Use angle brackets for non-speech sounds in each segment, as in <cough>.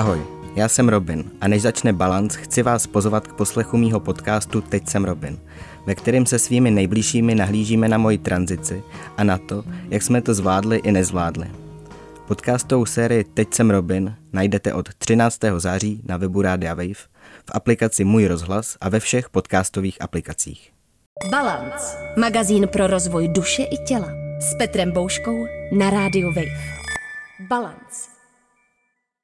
Ahoj, já jsem Robin a než začne balans, chci vás pozvat k poslechu mýho podcastu Teď jsem Robin, ve kterém se svými nejbližšími nahlížíme na moji tranzici a na to, jak jsme to zvládli i nezvládli. Podcastovou sérii Teď jsem Robin najdete od 13. září na webu Rádia Wave, v aplikaci Můj rozhlas a ve všech podcastových aplikacích. Balance. Magazín pro rozvoj duše i těla. S Petrem Bouškou na rádiu Wave. Balance.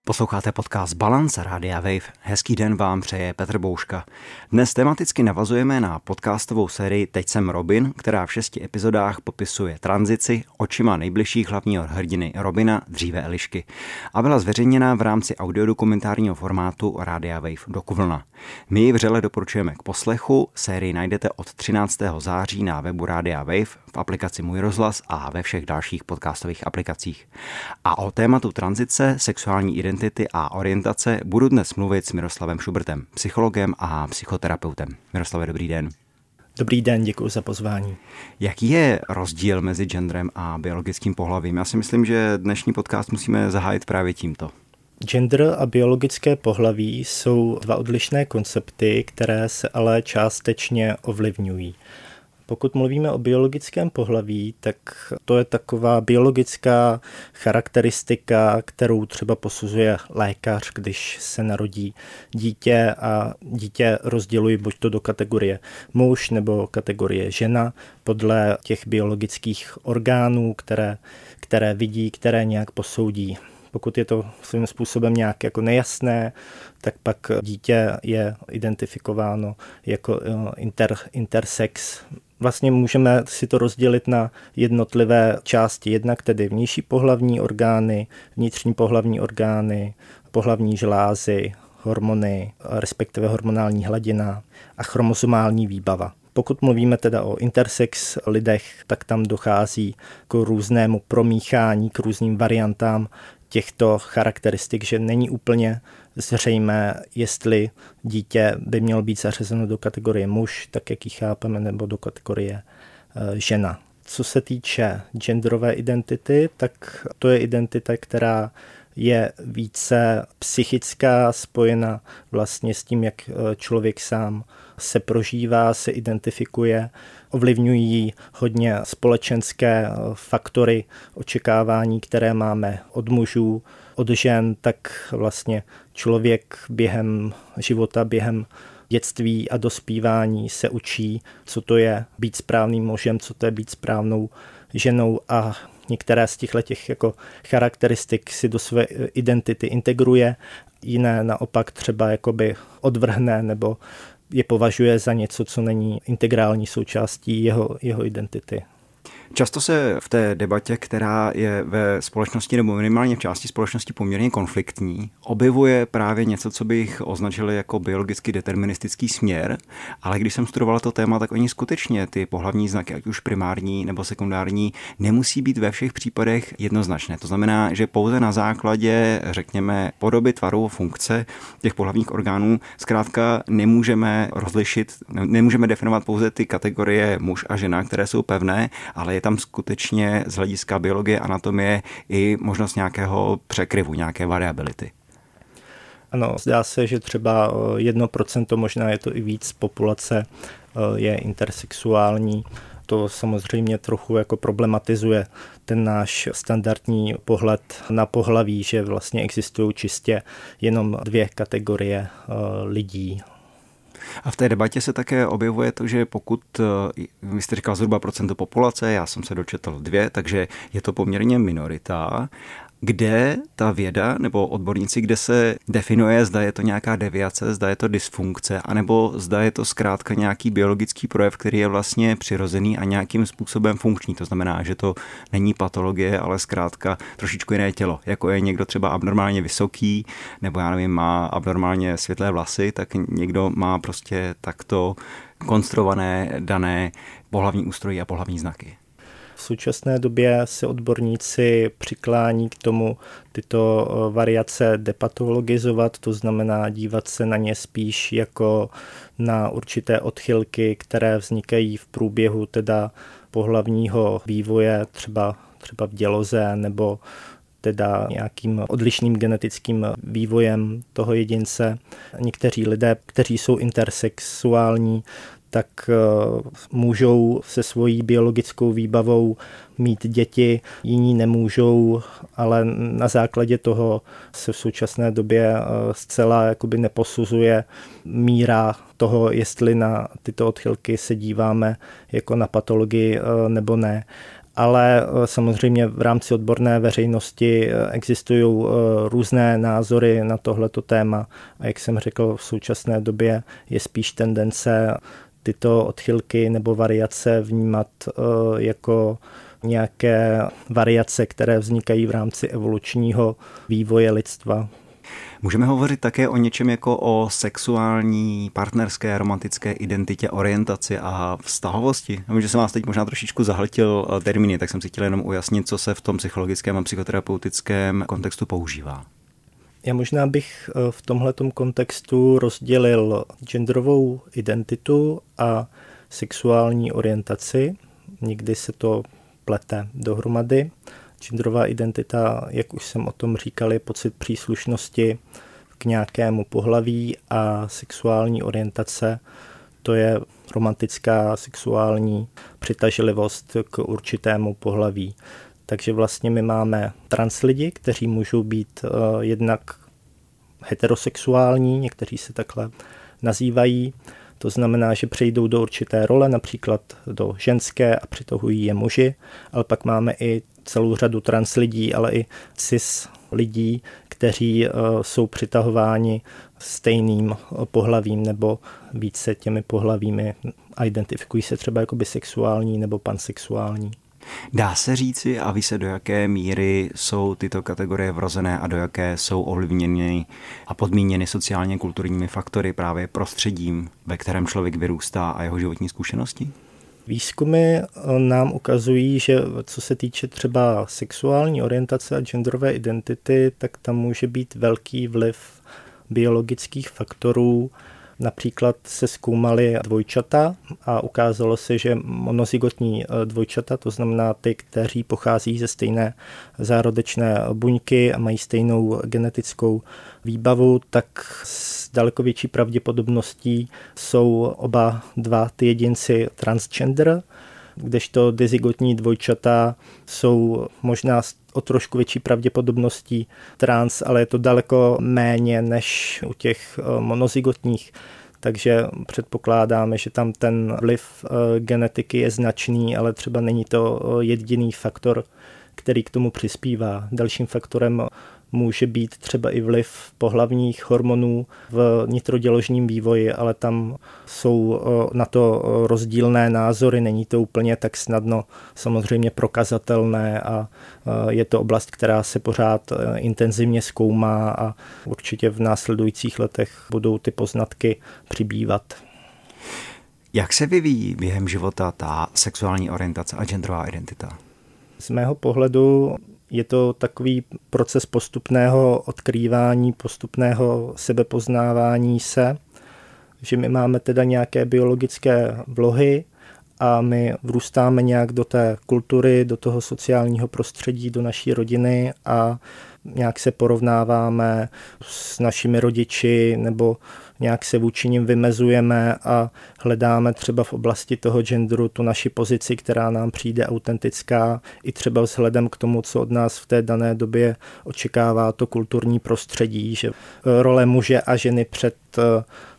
Posloucháte podcast Balance Rádia Wave. Hezký den vám přeje Petr Bouška. Dnes tematicky navazujeme na podcastovou sérii Teď jsem Robin, která v šesti epizodách popisuje tranzici očima nejbližších hlavního hrdiny Robina, dříve Elišky, a byla zveřejněna v rámci audiodokumentárního formátu Rádia Wave do Kuvlna. My ji vřele doporučujeme k poslechu. Sérii najdete od 13. září na webu Rádia Wave, v aplikaci Můj rozhlas a ve všech dalších podcastových aplikacích. A o tématu tranzice, sexuální identity a orientace budu dnes mluvit s Miroslavem Šubertem, psychologem a psychoterapeutem. Miroslave, dobrý den. Dobrý den, děkuji za pozvání. Jaký je rozdíl mezi genderem a biologickým pohlavím? Já si myslím, že dnešní podcast musíme zahájit právě tímto. Gender a biologické pohlaví jsou dva odlišné koncepty, které se ale částečně ovlivňují. Pokud mluvíme o biologickém pohlaví, tak to je taková biologická charakteristika, kterou třeba posuzuje lékař, když se narodí dítě a dítě rozdělují buď to do kategorie muž nebo kategorie žena podle těch biologických orgánů, které, které vidí, které nějak posoudí. Pokud je to svým způsobem nějak jako nejasné, tak pak dítě je identifikováno jako eh, inter, intersex. Vlastně můžeme si to rozdělit na jednotlivé části, jednak tedy vnější pohlavní orgány, vnitřní pohlavní orgány, pohlavní žlázy, hormony, respektive hormonální hladina a chromosomální výbava. Pokud mluvíme teda o intersex lidech, tak tam dochází k různému promíchání, k různým variantám těchto charakteristik, že není úplně zřejmé, jestli dítě by mělo být zařazeno do kategorie muž, tak jak ji chápeme, nebo do kategorie eh, žena. Co se týče genderové identity, tak to je identita, která je více psychická, spojena vlastně s tím, jak eh, člověk sám se prožívá, se identifikuje. Ovlivňují hodně společenské eh, faktory, očekávání, které máme od mužů, od žen, tak vlastně člověk během života, během dětství a dospívání se učí, co to je být správným mužem, co to je být správnou ženou a některé z těchto těch jako charakteristik si do své identity integruje, jiné naopak třeba jakoby odvrhne nebo je považuje za něco, co není integrální součástí jeho, jeho identity. Často se v té debatě, která je ve společnosti nebo minimálně v části společnosti poměrně konfliktní, objevuje právě něco, co bych označil jako biologicky deterministický směr, ale když jsem studoval to téma, tak oni skutečně ty pohlavní znaky, ať už primární nebo sekundární, nemusí být ve všech případech jednoznačné. To znamená, že pouze na základě, řekněme, podoby tvaru, funkce těch pohlavních orgánů zkrátka nemůžeme rozlišit, nemůžeme definovat pouze ty kategorie muž a žena, které jsou pevné, ale je tam skutečně z hlediska biologie, anatomie i možnost nějakého překryvu, nějaké variability. Ano, zdá se, že třeba 1%, možná je to i víc, populace je intersexuální. To samozřejmě trochu jako problematizuje ten náš standardní pohled na pohlaví, že vlastně existují čistě jenom dvě kategorie lidí, a v té debatě se také objevuje to, že pokud, eh, vy jste říkal zhruba procento populace, já jsem se dočetl dvě, takže je to poměrně minorita kde ta věda nebo odborníci, kde se definuje, zda je to nějaká deviace, zda je to dysfunkce, anebo zda je to zkrátka nějaký biologický projev, který je vlastně přirozený a nějakým způsobem funkční. To znamená, že to není patologie, ale zkrátka trošičku jiné tělo. Jako je někdo třeba abnormálně vysoký, nebo já nevím, má abnormálně světlé vlasy, tak někdo má prostě takto konstruované dané pohlavní ústrojí a pohlavní znaky. V současné době se odborníci přiklání k tomu tyto eh, variace depatologizovat, to znamená dívat se na ně spíš jako na určité odchylky, které vznikají v průběhu teda pohlavního vývoje, třeba, třeba v děloze nebo teda nějakým odlišným genetickým vývojem toho jedince. Někteří lidé, kteří jsou intersexuální, tak eh, můžou se svojí biologickou výbavou mít děti, jiní nemůžou, ale na základě toho se v současné době eh, zcela jakoby neposuzuje míra toho, jestli na tyto odchylky se díváme jako na patologii eh, nebo ne. Ale samozřejmě v rámci odborné veřejnosti existují různé názory na tohleto téma. A jak jsem řekl, v současné době je spíš tendence tyto odchylky nebo variace vnímat eh, jako nějaké variace, které vznikají v rámci evolučního vývoje lidstva. Můžeme hovořit také o něčem jako o sexuální, partnerské, romantické identitě, orientaci a vztahovosti. Já vím, že jsem vás teď možná trošičku zahltil eh, termíny, tak jsem si chtěl jenom ujasnit, co se v tom psychologickém a psychoterapeutickém kontextu používá. Já možná bych eh, v tomhletom kontextu rozdělil genderovou identitu a sexuální orientaci. Nikdy se to plete dohromady. Genderová identita, jak už jsem o tom říkal, je pocit příslušnosti k nějakému pohlaví a sexuální orientace to je romantická sexuální přitažlivost k určitému pohlaví. Takže vlastně my máme trans lidi, kteří můžou být uh, jednak heterosexuální, někteří se takhle nazývají. To znamená, že přejdou do určité role, například do ženské a přitahují je muži, ale pak máme i celou řadu trans lidí, ale i cis lidí, kteří uh, jsou přitahováni stejným pohlavím nebo více těmi pohlavími identifikují se třeba jako bisexuální nebo pansexuální. Dá se říci a ví se, do jaké míry jsou tyto kategorie vrozené a do jaké jsou ovlivněny a podmíněny sociálně kulturními faktory právě prostředím, ve kterém člověk vyrůstá a jeho životní zkušenosti? Výzkumy eh, nám ukazují, že co se týče třeba sexuální orientace a genderové identity, tak tam může být velký vliv biologických faktorů, Například se zkoumaly dvojčata a ukázalo se, že monozygotní eh, dvojčata, to znamená ty, kteří pochází ze stejné zárodečné buňky a mají stejnou genetickou výbavu, tak s daleko větší pravděpodobností jsou oba dva ty jedinci transgender, kdežto dizygotní dvojčata jsou možná o trošku větší pravděpodobností trans, ale je to daleko méně než u těch eh, monozygotních. Takže předpokládáme, že tam ten vliv eh, genetiky je značný, ale třeba není to eh, jediný faktor, který k tomu přispívá. Dalším faktorem může být třeba i vliv pohlavních hormonů v nitroděložním vývoji, ale tam jsou na to rozdílné názory, není to úplně tak snadno samozřejmě prokazatelné a je to oblast, která se pořád e, intenzivně zkoumá a určitě v následujících letech budou ty poznatky přibývat. Jak se vyvíjí během života ta sexuální orientace a genderová identita? Z mého pohledu je to takový proces postupného odkrývání, postupného sebepoznávání se, že my máme teda nějaké biologické vlohy a my vrůstáme nějak do té kultury, do toho sociálního prostředí, do naší rodiny a nějak se porovnáváme s našimi rodiči nebo nějak se vůči nim vymezujeme a hledáme třeba v oblasti toho genderu tu naši pozici, která nám přijde autentická, i třeba vzhledem k tomu, co od nás v té dané době očekává to kulturní prostředí, že role muže a ženy před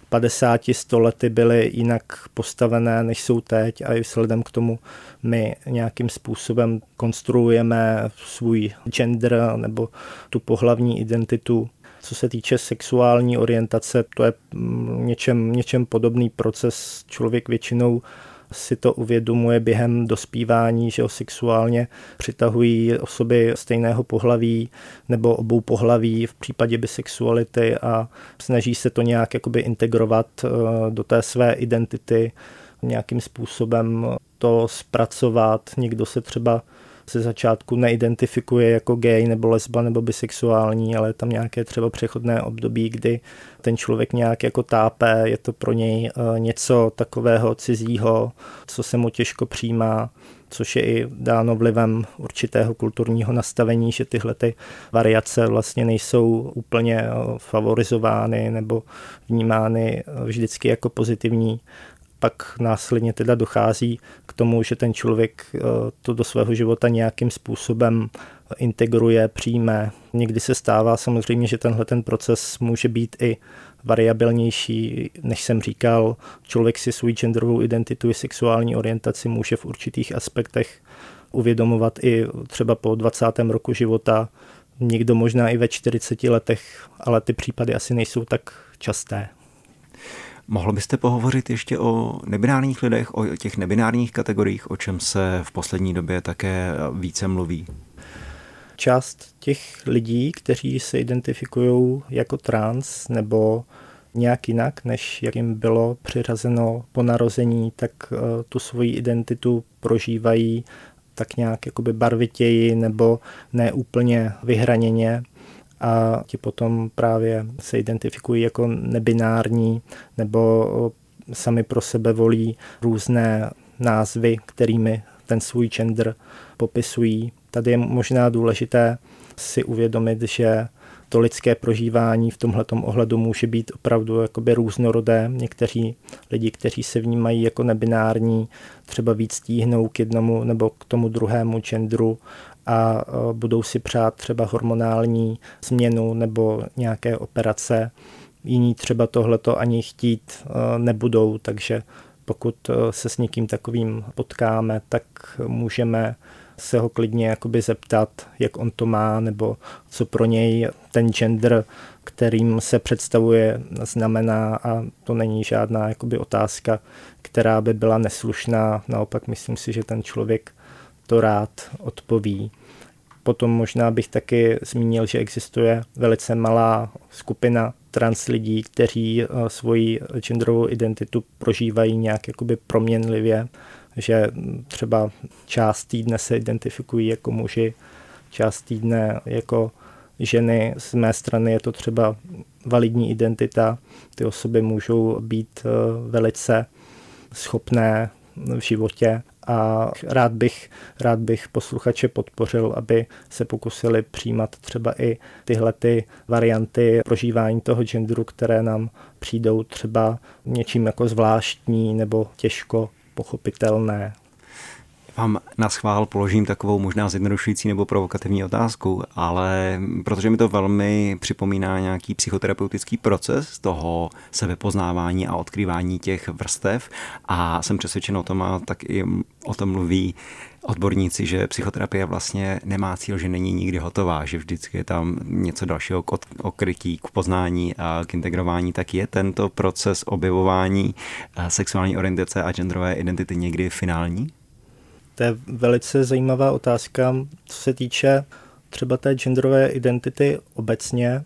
50 100 lety byly jinak postavené, než jsou teď a i vzhledem k tomu my nějakým způsobem konstruujeme svůj gender nebo tu pohlavní identitu co se týče sexuální orientace, to je mm, něčem, něčem podobný proces. Člověk většinou si to uvědomuje během dospívání, že ho sexuálně přitahují osoby stejného pohlaví nebo obou pohlaví v případě bisexuality a snaží se to nějak jakoby integrovat eh, do té své identity, nějakým způsobem to zpracovat. Někdo se třeba ze začátku neidentifikuje jako gay nebo lesba nebo bisexuální, ale je tam nějaké třeba přechodné období, kdy ten člověk nějak jako tápe, je to pro něj eh, něco takového cizího, co se mu těžko přijímá. což je i dáno vlivem určitého kulturního nastavení, že tyhle ty variace vlastně nejsou úplně eh, favorizovány nebo vnímány eh, vždycky jako pozitivní pak následně teda dochází k tomu, že ten člověk eh, to do svého života nějakým způsobem integruje, přijme. Někdy se stává samozřejmě, že tenhle ten proces může být i variabilnější, než jsem říkal. Člověk si svůj genderovou identitu i sexuální orientaci může v určitých aspektech uvědomovat i třeba po 20. roku života, někdo možná i ve 40 letech, ale ty případy asi nejsou tak časté. Mohl byste pohovořit ještě o nebinárních lidech, o těch nebinárních kategoriích, o čem se v poslední době také více mluví? Část těch lidí, kteří se identifikují jako trans nebo nějak jinak, než jak jim bylo přiřazeno po narození, tak eh, tu svoji identitu prožívají tak nějak jakoby barvitěji nebo neúplně vyhraněně a ti potom právě se identifikují jako nebinární nebo sami pro sebe volí různé názvy, kterými ten svůj gender popisují. Tady je možná důležité si uvědomit, že to lidské prožívání v tomhle ohledu může být opravdu jakoby různorodé. Někteří lidi, kteří se vnímají jako nebinární, třeba víc tíhnou k jednomu nebo k tomu druhému genderu a budou si přát třeba hormonální změnu nebo nějaké operace. Jiní třeba tohleto ani chtít nebudou, takže pokud se s někým takovým potkáme, tak můžeme se ho klidně jakoby zeptat, jak on to má, nebo co pro něj ten gender, kterým se představuje, znamená a to není žádná jakoby otázka, která by byla neslušná. Naopak myslím si, že ten člověk to rád odpoví. Potom možná bych taky zmínil, že existuje velice malá skupina trans lidí, kteří eh, svoji genderovou identitu prožívají nějak jakoby proměnlivě, že třeba část týdne se identifikují jako muži, část týdne jako ženy. Z mé strany je to třeba validní identita. Ty osoby můžou být eh, velice schopné v životě a rád bych, rád bych posluchače podpořil, aby se pokusili přijímat třeba i tyhle ty varianty prožívání toho genderu, které nám přijdou třeba něčím jako zvláštní nebo těžko pochopitelné. Vám na schvál položím takovou možná zjednodušující nebo provokativní otázku, ale protože mi to velmi připomíná nějaký psychoterapeutický proces toho sebepoznávání a odkrývání těch vrstev a jsem přesvědčen o tom a tak i o tom mluví odborníci, že psychoterapie vlastně nemá cíl, že není nikdy hotová, že vždycky je tam něco dalšího k okrytí, k poznání a k integrování, tak je tento proces objevování eh, sexuální orientace a genderové identity někdy finální? To je velice zajímavá otázka, co se týče třeba té genderové identity obecně,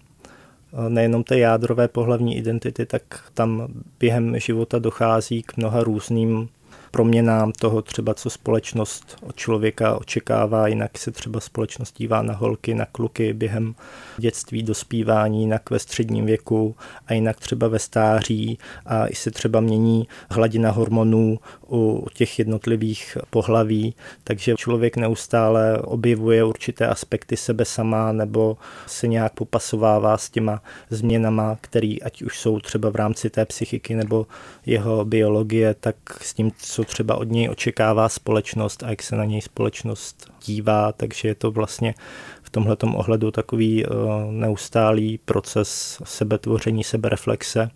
nejenom té jádrové pohlavní identity, tak tam během života dochází k mnoha různým proměnám toho třeba, co společnost od člověka očekává, jinak se třeba společnost dívá na holky, na kluky během dětství, dospívání, jinak ve středním věku a jinak třeba ve stáří. A i se třeba mění hladina hormonů u těch jednotlivých pohlaví, takže člověk neustále objevuje určité aspekty sebe sama nebo se nějak popasovává s těma změnama, které ať už jsou třeba v rámci té psychiky nebo jeho biologie, tak s tím, co třeba od něj očekává společnost a jak se na něj společnost dívá, takže je to vlastně v tomhle ohledu takový eh, neustálý proces sebetvoření, sebereflexe.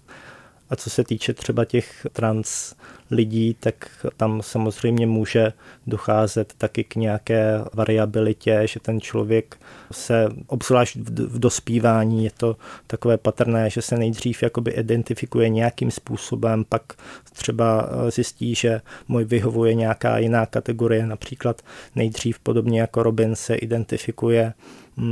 A co se týče třeba těch trans lidí, tak tam samozřejmě může docházet taky k nějaké variabilitě, že ten člověk se, obzvlášť v dospívání, je to takové patrné, že se nejdřív jakoby identifikuje nějakým způsobem, pak třeba zjistí, že můj vyhovuje nějaká jiná kategorie, například nejdřív podobně jako Robin se identifikuje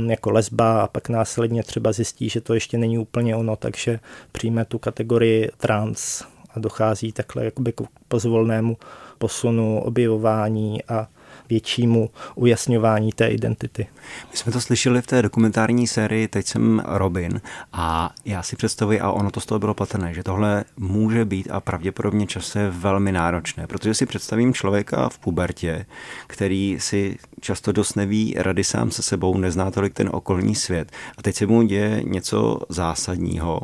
jako lesba a pak následně třeba zjistí, že to ještě není úplně ono, takže přijme tu kategorii trans a dochází takhle jakoby k pozvolnému posunu, objevování a většímu ujasňování té identity. My jsme to slyšeli v té dokumentární sérii Teď jsem Robin a já si představuji, a ono to z toho bylo patrné, že tohle může být a pravděpodobně čase velmi náročné, protože si představím člověka v pubertě, který si často dost neví rady sám se sebou, nezná tolik ten okolní svět a teď se mu děje něco zásadního.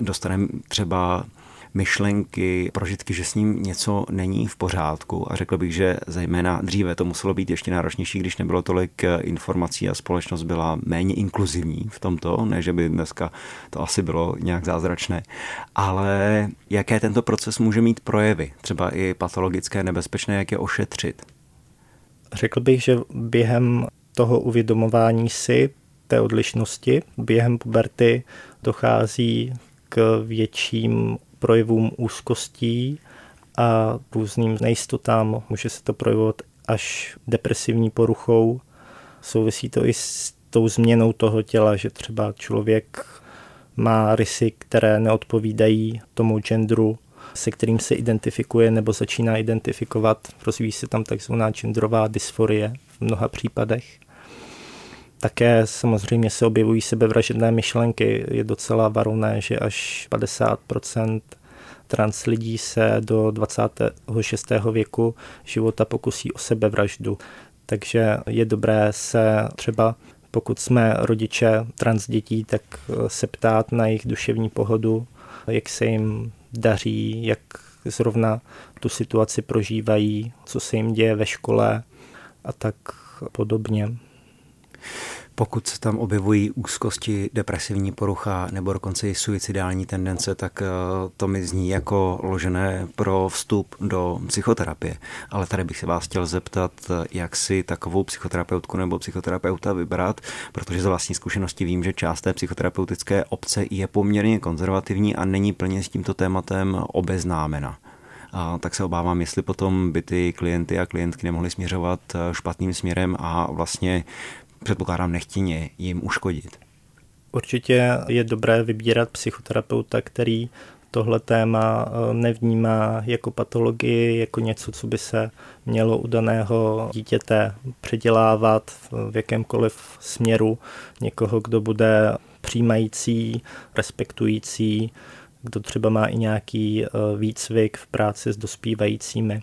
Dostaneme třeba myšlenky, prožitky, že s ním něco není v pořádku. A řekl bych, že zejména dříve to muselo být ještě náročnější, když nebylo tolik eh, informací a společnost byla méně inkluzivní v tomto, ne že by dneska to asi bylo nějak zázračné, ale jaké tento proces může mít projevy, třeba i patologické, nebezpečné, jak je ošetřit? Řekl bych, že během toho uvědomování si té odlišnosti během puberty dochází k větším projevům úzkostí a různým nejistotám. Může se to projevovat až depresivní poruchou. Souvisí to i s tou změnou toho těla, že třeba člověk má rysy, které neodpovídají tomu genderu, se kterým se identifikuje nebo začíná identifikovat. Rozvíjí se tam takzvaná genderová dysforie v mnoha případech. Také samozřejmě se objevují sebevražedné myšlenky. Je docela varovné, že až 50% trans lidí se do 26. věku života pokusí o sebevraždu. Takže je dobré se třeba pokud jsme rodiče trans dětí, tak se ptát na jejich duševní pohodu, jak se jim daří, jak zrovna tu situaci prožívají, co se jim děje ve škole a tak podobně. Pokud se tam objevují úzkosti, depresivní porucha nebo dokonce i suicidální tendence, tak eh, to mi zní jako ložené pro vstup do psychoterapie. Ale tady bych se vás chtěl zeptat, jak si takovou psychoterapeutku nebo psychoterapeuta vybrat, protože za vlastní zkušenosti vím, že část té psychoterapeutické obce je poměrně konzervativní a není plně s tímto tématem obeznámena. A tak se obávám, jestli potom by ty klienty a klientky nemohly směřovat eh, špatným směrem a vlastně předpokládám nechtěně jim uškodit. Určitě je dobré vybírat psychoterapeuta, který tohle téma eh, nevnímá jako patologii, jako něco, co by se mělo u daného dítěte předělávat v jakémkoliv směru. Někoho, kdo bude přijímající, respektující, kdo třeba má i nějaký eh, výcvik v práci s dospívajícími.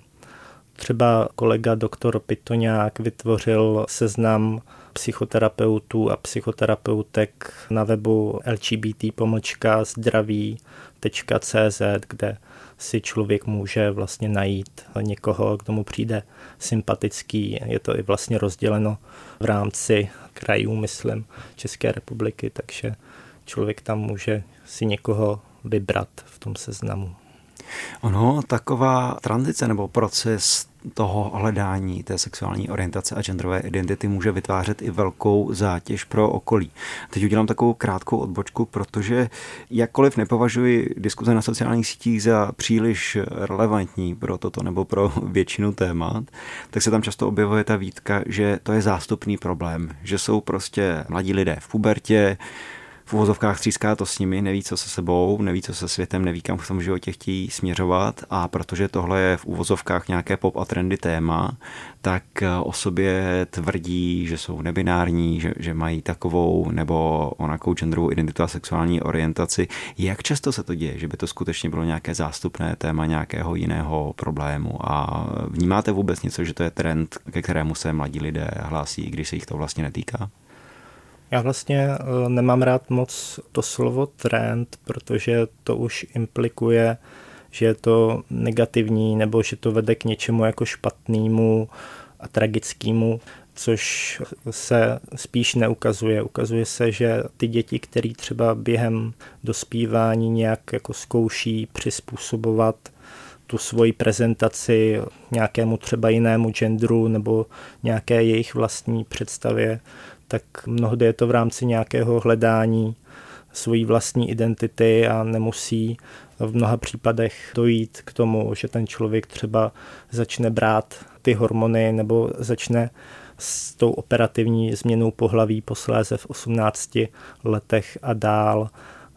Třeba kolega doktor Pitoňák vytvořil seznam psychoterapeutů a psychoterapeutek na webu lgbt-zdraví.cz, kde si člověk může vlastně najít někoho, kdo mu přijde sympatický. Je to i vlastně rozděleno v rámci krajů, myslím, České republiky, takže člověk tam může si někoho vybrat v tom seznamu. Ono, taková tranzice nebo proces toho hledání té sexuální orientace a genderové identity může vytvářet i velkou zátěž pro okolí. Teď udělám takovou krátkou odbočku, protože jakkoliv nepovažuji diskuze na sociálních sítích za příliš relevantní pro toto nebo pro <laughs> většinu témat, tak se tam často objevuje ta výtka, že to je zástupný problém, že jsou prostě mladí lidé v pubertě, v uvozovkách tříská to s nimi, neví, co se sebou, neví, co se světem, neví, kam v tom životě chtějí směřovat a protože tohle je v uvozovkách nějaké pop a trendy téma, tak o sobě tvrdí, že jsou nebinární, že, že mají takovou nebo onakou genderovou identitu a sexuální orientaci. Jak často se to děje, že by to skutečně bylo nějaké zástupné téma nějakého jiného problému a vnímáte vůbec něco, že to je trend, ke kterému se mladí lidé hlásí, když se jich to vlastně netýká? Já vlastně eh, nemám rád moc to slovo trend, protože to už implikuje, že je to negativní nebo že to vede k něčemu jako špatnému a tragickému, což se spíš neukazuje. Ukazuje se, že ty děti, které třeba během dospívání nějak jako zkouší přizpůsobovat tu svoji prezentaci nějakému třeba jinému genderu nebo nějaké jejich vlastní představě, tak mnohdy je to v rámci nějakého hledání svojí vlastní identity a nemusí v mnoha případech dojít k tomu, že ten člověk třeba začne brát ty hormony nebo začne s tou operativní změnou pohlaví posléze v 18 letech a dál.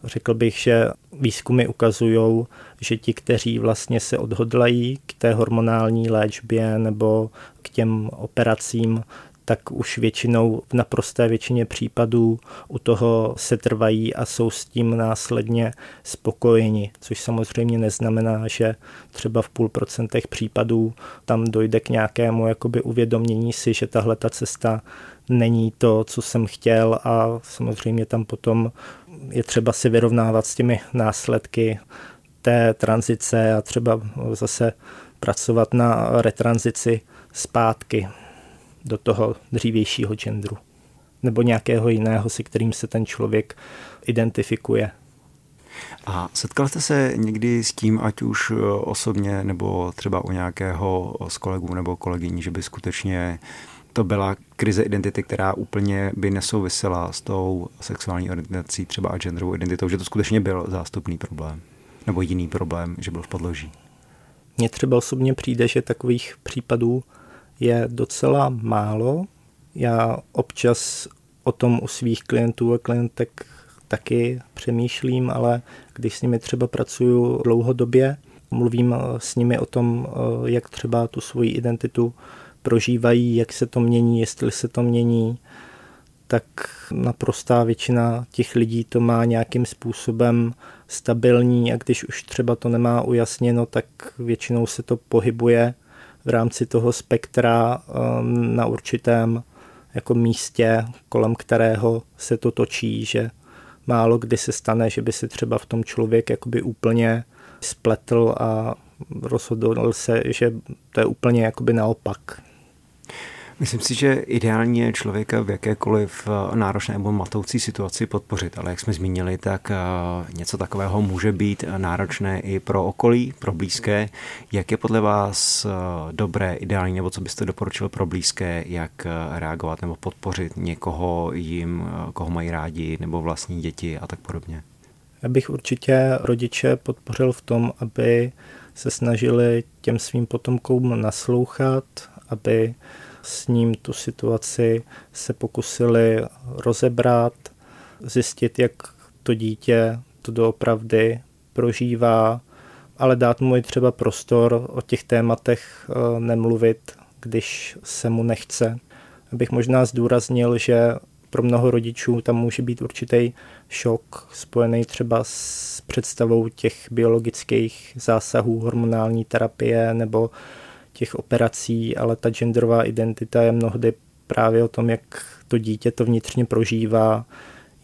Řekl bych, že výzkumy ukazují, že ti, kteří vlastně se odhodlají k té hormonální léčbě nebo k těm operacím, tak už většinou v naprosté většině případů u toho se trvají a jsou s tím následně spokojeni, což samozřejmě neznamená, že třeba v půl procentech případů tam dojde k nějakému jakoby uvědomění si, že tahle ta cesta není to, co jsem chtěl a samozřejmě tam potom je třeba si vyrovnávat s těmi následky té tranzice a třeba zase pracovat na retranzici zpátky do toho dřívějšího genderu nebo nějakého jiného, se kterým se ten člověk identifikuje. A setkal jste se někdy s tím, ať už osobně nebo třeba u nějakého z kolegů nebo kolegyní, že by skutečně to byla krize identity, která úplně by nesouvisela s tou sexuální orientací třeba a genderovou identitou, že to skutečně byl zástupný problém nebo jiný problém, že byl v podloží. Mně třeba osobně přijde, že takových případů je docela málo. Já občas o tom u svých klientů a klientek taky přemýšlím, ale když s nimi třeba pracuju dlouhodobě, mluvím s nimi o tom, jak třeba tu svoji identitu prožívají, jak se to mění, jestli se to mění, tak naprostá většina těch lidí to má nějakým způsobem stabilní a když už třeba to nemá ujasněno, tak většinou se to pohybuje v rámci toho spektra um, na určitém jako místě, kolem kterého se to točí, že málo kdy se stane, že by se třeba v tom člověk jakoby úplně spletl a rozhodl se, že to je úplně jakoby naopak. Myslím si, že ideálně je člověka v jakékoliv eh, náročné nebo matoucí situaci podpořit, ale jak jsme zmínili, tak eh, něco takového může být náročné i pro okolí, pro blízké. Jak je podle vás eh, dobré, ideální, nebo co byste doporučil pro blízké, jak reagovat nebo podpořit někoho jim, koho mají rádi, nebo vlastní děti a tak podobně? Já bych určitě rodiče podpořil v tom, aby se snažili těm svým potomkům naslouchat, aby s ním tu situaci se pokusili rozebrat, zjistit, jak to dítě to doopravdy prožívá, ale dát mu i třeba prostor o těch tématech eh, nemluvit, když se mu nechce. Abych možná zdůraznil, že pro mnoho rodičů tam může být určitý šok spojený třeba s představou těch biologických zásahů hormonální terapie nebo těch operací, ale ta genderová identita je mnohdy právě o tom, jak to dítě to vnitřně prožívá,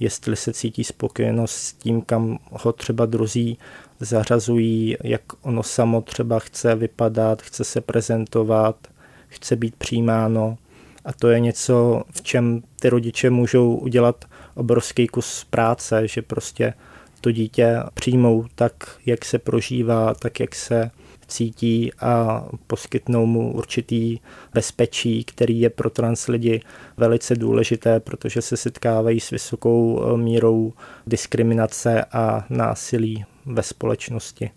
jestli se cítí spokojenost s tím, kam ho třeba druzí zařazují, jak ono samo třeba chce vypadat, chce se prezentovat, chce být přijímáno. A to je něco, v čem ty rodiče můžou udělat obrovský kus práce, že prostě to dítě přijmou tak, jak se prožívá, tak, jak se cítí a poskytnou mu určitý bezpečí, který je pro trans lidi velice důležité, protože se setkávají s vysokou eh, mírou diskriminace a násilí ve společnosti.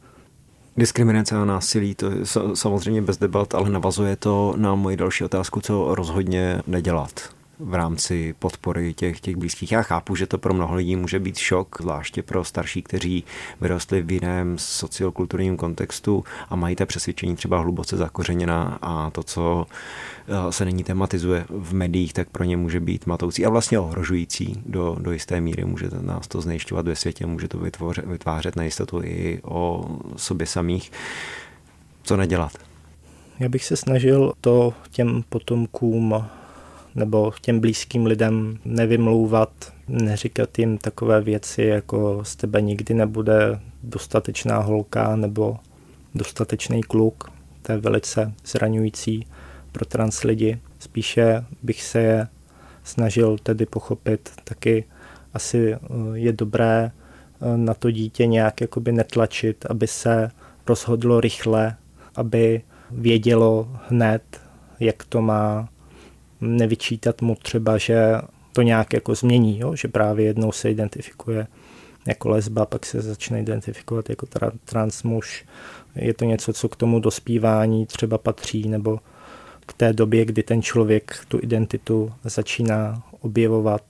Diskriminace a násilí, to je samozřejmě bez debat, ale navazuje to na moji další otázku, co rozhodně nedělat v rámci podpory těch, těch blízkých. Já chápu, že to pro mnoho lidí může být šok, zvláště pro starší, kteří vyrostli v jiném sociokulturním kontextu a mají ta přesvědčení třeba hluboce zakořeněna a to, co eh, se nyní tematizuje v médiích, tak pro ně může být matoucí a vlastně ohrožující do, do jisté míry. Může nás to znejišťovat ve světě, může to vytvořit, vytvářet nejistotu i o sobě samých. Co nedělat? Já bych se snažil to těm potomkům nebo těm blízkým lidem nevymlouvat, neříkat jim takové věci, jako z tebe nikdy nebude dostatečná holka nebo dostatečný kluk. To je velice zraňující pro trans lidi. Spíše bych se je snažil tedy pochopit. Taky asi eh, je dobré eh, na to dítě nějak jakoby netlačit, aby se rozhodlo rychle, aby vědělo hned, jak to má, nevyčítat mu třeba, že to nějak jako změní, jo? že právě jednou se identifikuje jako lesba, pak se začne identifikovat jako tra- transmuž. Je to něco, co k tomu dospívání třeba patří, nebo k té době, kdy ten člověk tu identitu začíná objevovat.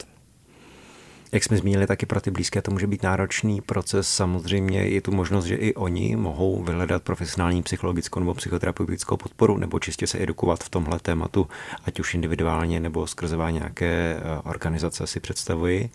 Jak jsme zmínili, taky pro ty blízké to může být náročný proces. Samozřejmě je tu možnost, že i oni mohou vyhledat profesionální psychologickou nebo psychoterapeutickou podporu, nebo čistě se edukovat v tomhle tématu, ať už individuálně nebo skrze nějaké eh, organizace si představuji.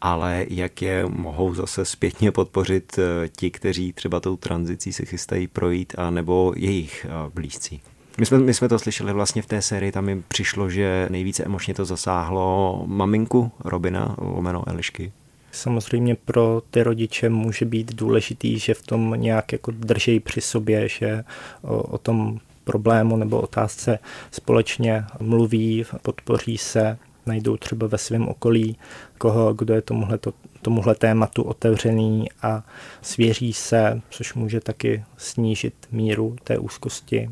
Ale jak je mohou zase zpětně podpořit eh, ti, kteří třeba tou tranzicí se chystají projít, a nebo jejich eh, blízcí? My jsme, my jsme to slyšeli vlastně v té sérii, tam mi přišlo, že nejvíce emočně to zasáhlo maminku Robina, lomeno Elišky. Samozřejmě pro ty rodiče může být důležitý, že v tom nějak jako drží při sobě, že o, o tom problému nebo otázce společně mluví, podpoří se, najdou třeba ve svém okolí koho, kdo je tomuhle, to, tomuhle tématu otevřený a svěří se, což může taky snížit míru té úzkosti.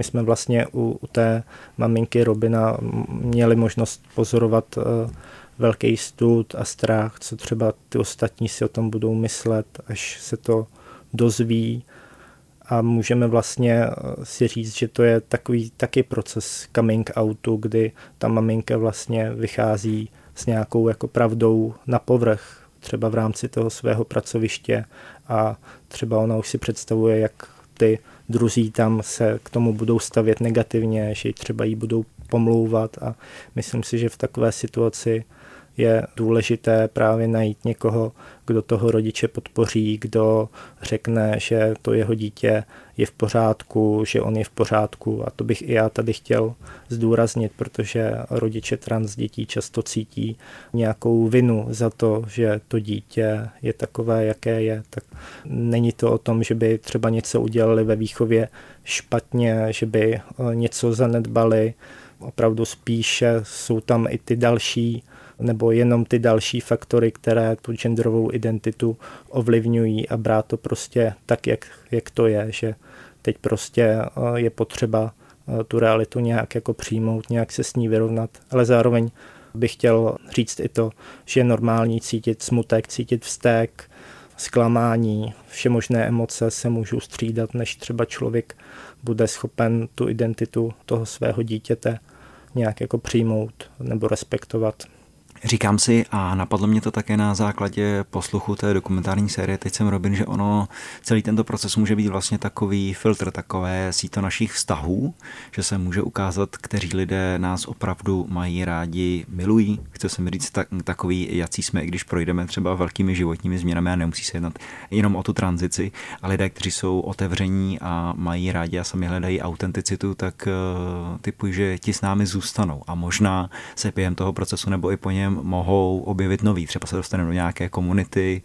My jsme vlastně u, u té maminky Robina měli možnost pozorovat uh, velký stud a strach, co třeba ty ostatní si o tom budou myslet, až se to dozví. A můžeme vlastně eh, si říct, že to je takový taky proces coming outu, kdy ta maminka vlastně vychází s nějakou jako pravdou na povrch, třeba v rámci toho svého pracoviště a třeba ona už si představuje, jak ty druzí tam se k tomu budou stavět negativně, že třeba jí budou pomlouvat a myslím si, že v takové situaci je důležité právě najít někoho, kdo toho rodiče podpoří, kdo řekne, že to jeho dítě je v pořádku, že on je v pořádku a to bych i já tady chtěl zdůraznit, protože rodiče trans dětí často cítí nějakou vinu za to, že to dítě je takové, jaké je. Tak není to o tom, že by třeba něco udělali ve výchově špatně, že by eh, něco zanedbali, opravdu spíše jsou tam i ty další nebo jenom ty další faktory, které tu genderovou identitu ovlivňují a brát to prostě tak, jak, jak to je, že teď prostě eh, je potřeba eh, tu realitu nějak jako přijmout, nějak se s ní vyrovnat, ale zároveň bych chtěl říct i to, že je normální cítit smutek, cítit vztek, zklamání, vše možné emoce se můžou střídat, než třeba člověk bude schopen tu identitu toho svého dítěte nějak jako přijmout nebo respektovat. Říkám si, a napadlo mě to také na základě posluchu té dokumentární série Teď jsem Robin, že ono, celý tento proces může být vlastně takový filtr, takové síto našich vztahů, že se může ukázat, kteří lidé nás opravdu mají rádi, milují. Chce se mi říct tak, takový, jací jsme, i když projdeme třeba velkými životními změnami a nemusí se jednat jenom o tu tranzici, a lidé, kteří jsou otevření a mají rádi a sami hledají autenticitu, tak uh, typuji, že ti s námi zůstanou a možná se během toho procesu nebo i po něm mohou objevit nový. Třeba se dostaneme do nějaké komunity,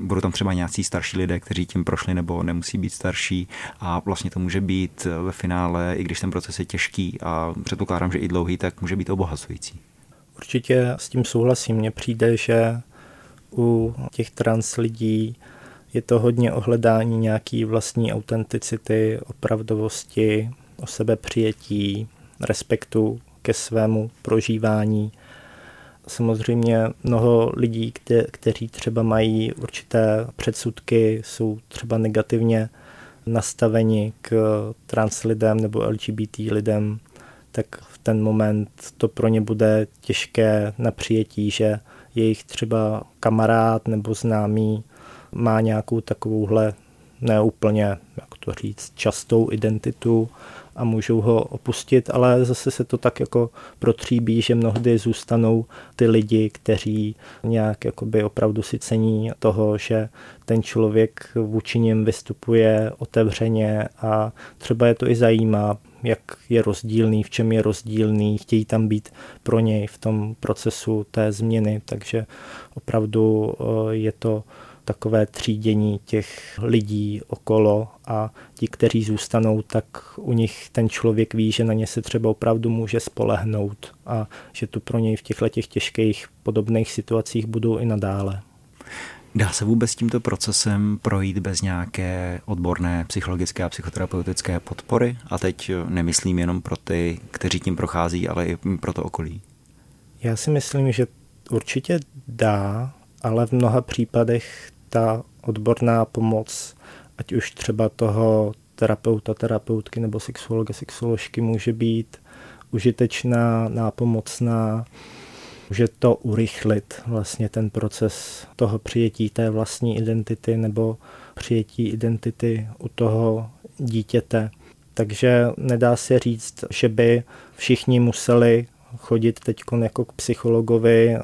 budou tam třeba nějací starší lidé, kteří tím prošli nebo nemusí být starší a vlastně to může být ve finále, i když ten proces je těžký a předpokládám, že i dlouhý, tak může být obohacující. Určitě s tím souhlasím. Mně přijde, že u těch trans lidí je to hodně ohledání nějaký vlastní autenticity, opravdovosti, o sebe přijetí, respektu ke svému prožívání samozřejmě mnoho lidí, kte, kteří třeba mají určité předsudky, jsou třeba negativně nastaveni k trans lidem nebo LGBT lidem, tak v ten moment to pro ně bude těžké na přijetí, že jejich třeba kamarád nebo známý má nějakou takovouhle neúplně, jak to říct, častou identitu a můžou ho opustit, ale zase se to tak jako protříbí, že mnohdy zůstanou ty lidi, kteří nějak jakoby opravdu si cení toho, že ten člověk vůči ním vystupuje otevřeně a třeba je to i zajímá, jak je rozdílný, v čem je rozdílný, chtějí tam být pro něj v tom procesu té změny, takže opravdu eh, je to takové třídění těch lidí okolo a ti, kteří zůstanou, tak u nich ten člověk ví, že na ně se třeba opravdu může spolehnout a že tu pro něj v těchto těch těžkých podobných situacích budou i nadále. Dá se vůbec tímto procesem projít bez nějaké odborné psychologické a psychoterapeutické podpory? A teď nemyslím jenom pro ty, kteří tím prochází, ale i pro to okolí. Já si myslím, že určitě dá, ale v mnoha případech ta odborná pomoc, ať už třeba toho terapeuta, terapeutky nebo sexuologa, sexuoložky může být užitečná, nápomocná, Může to urychlit vlastně ten proces toho přijetí té vlastní identity nebo přijetí identity u toho dítěte. Takže nedá se říct, že by všichni museli chodit teď jako k psychologovi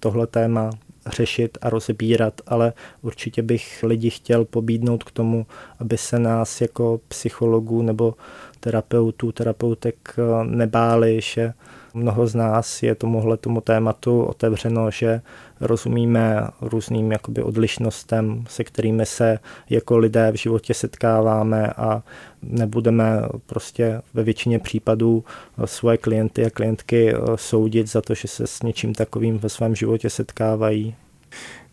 tohle téma řešit a rozbírat, ale určitě bych lidi chtěl pobídnout k tomu, aby se nás jako psychologů nebo terapeutů, terapeutek nebáli, že Mnoho z nás je tomuhle tomu tématu otevřeno, že rozumíme různým jakoby odlišnostem, se kterými se jako lidé v životě setkáváme a nebudeme prostě ve většině případů svoje klienty a klientky soudit za to, že se s něčím takovým ve svém životě setkávají.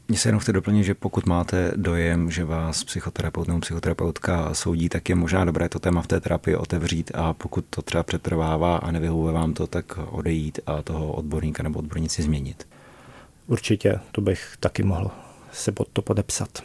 Mně se jenom chce doplnit, že pokud máte dojem, že vás psychoterapeut nebo psychoterapeutka soudí, tak je možná dobré to téma v té terapii otevřít a pokud to třeba přetrvává a nevyhovuje vám to, tak odejít a toho odborníka nebo odbornici změnit. Určitě, to bych taky mohl se pod to podepsat.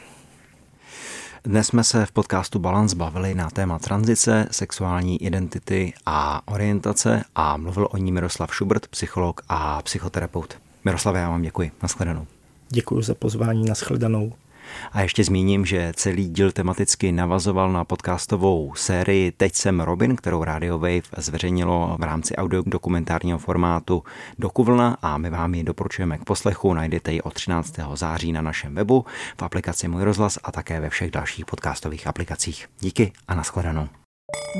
Dnes jsme se v podcastu Balance bavili na téma tranzice, sexuální identity a orientace a mluvil o ní Miroslav Schubert, psycholog a psychoterapeut. Miroslav, já vám děkuji. Naschledanou. Děkuji za pozvání na shledanou. A ještě zmíním, že celý díl tematicky navazoval na podcastovou sérii Teď jsem Robin, kterou Radio Wave zveřejnilo v rámci audiodokumentárního formátu Dokuvlna a my vám ji doporučujeme k poslechu. Najdete ji od 13. září na našem webu, v aplikaci Můj rozhlas a také ve všech dalších podcastových aplikacích. Díky a nashledanou.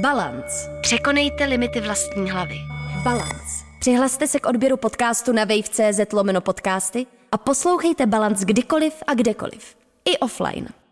Balance. Překonejte limity vlastní hlavy. Balance. Přihlaste se k odběru podcastu na wave.cz lomeno podcasty a poslouchejte Balance kdykoliv a kdekoliv. I offline.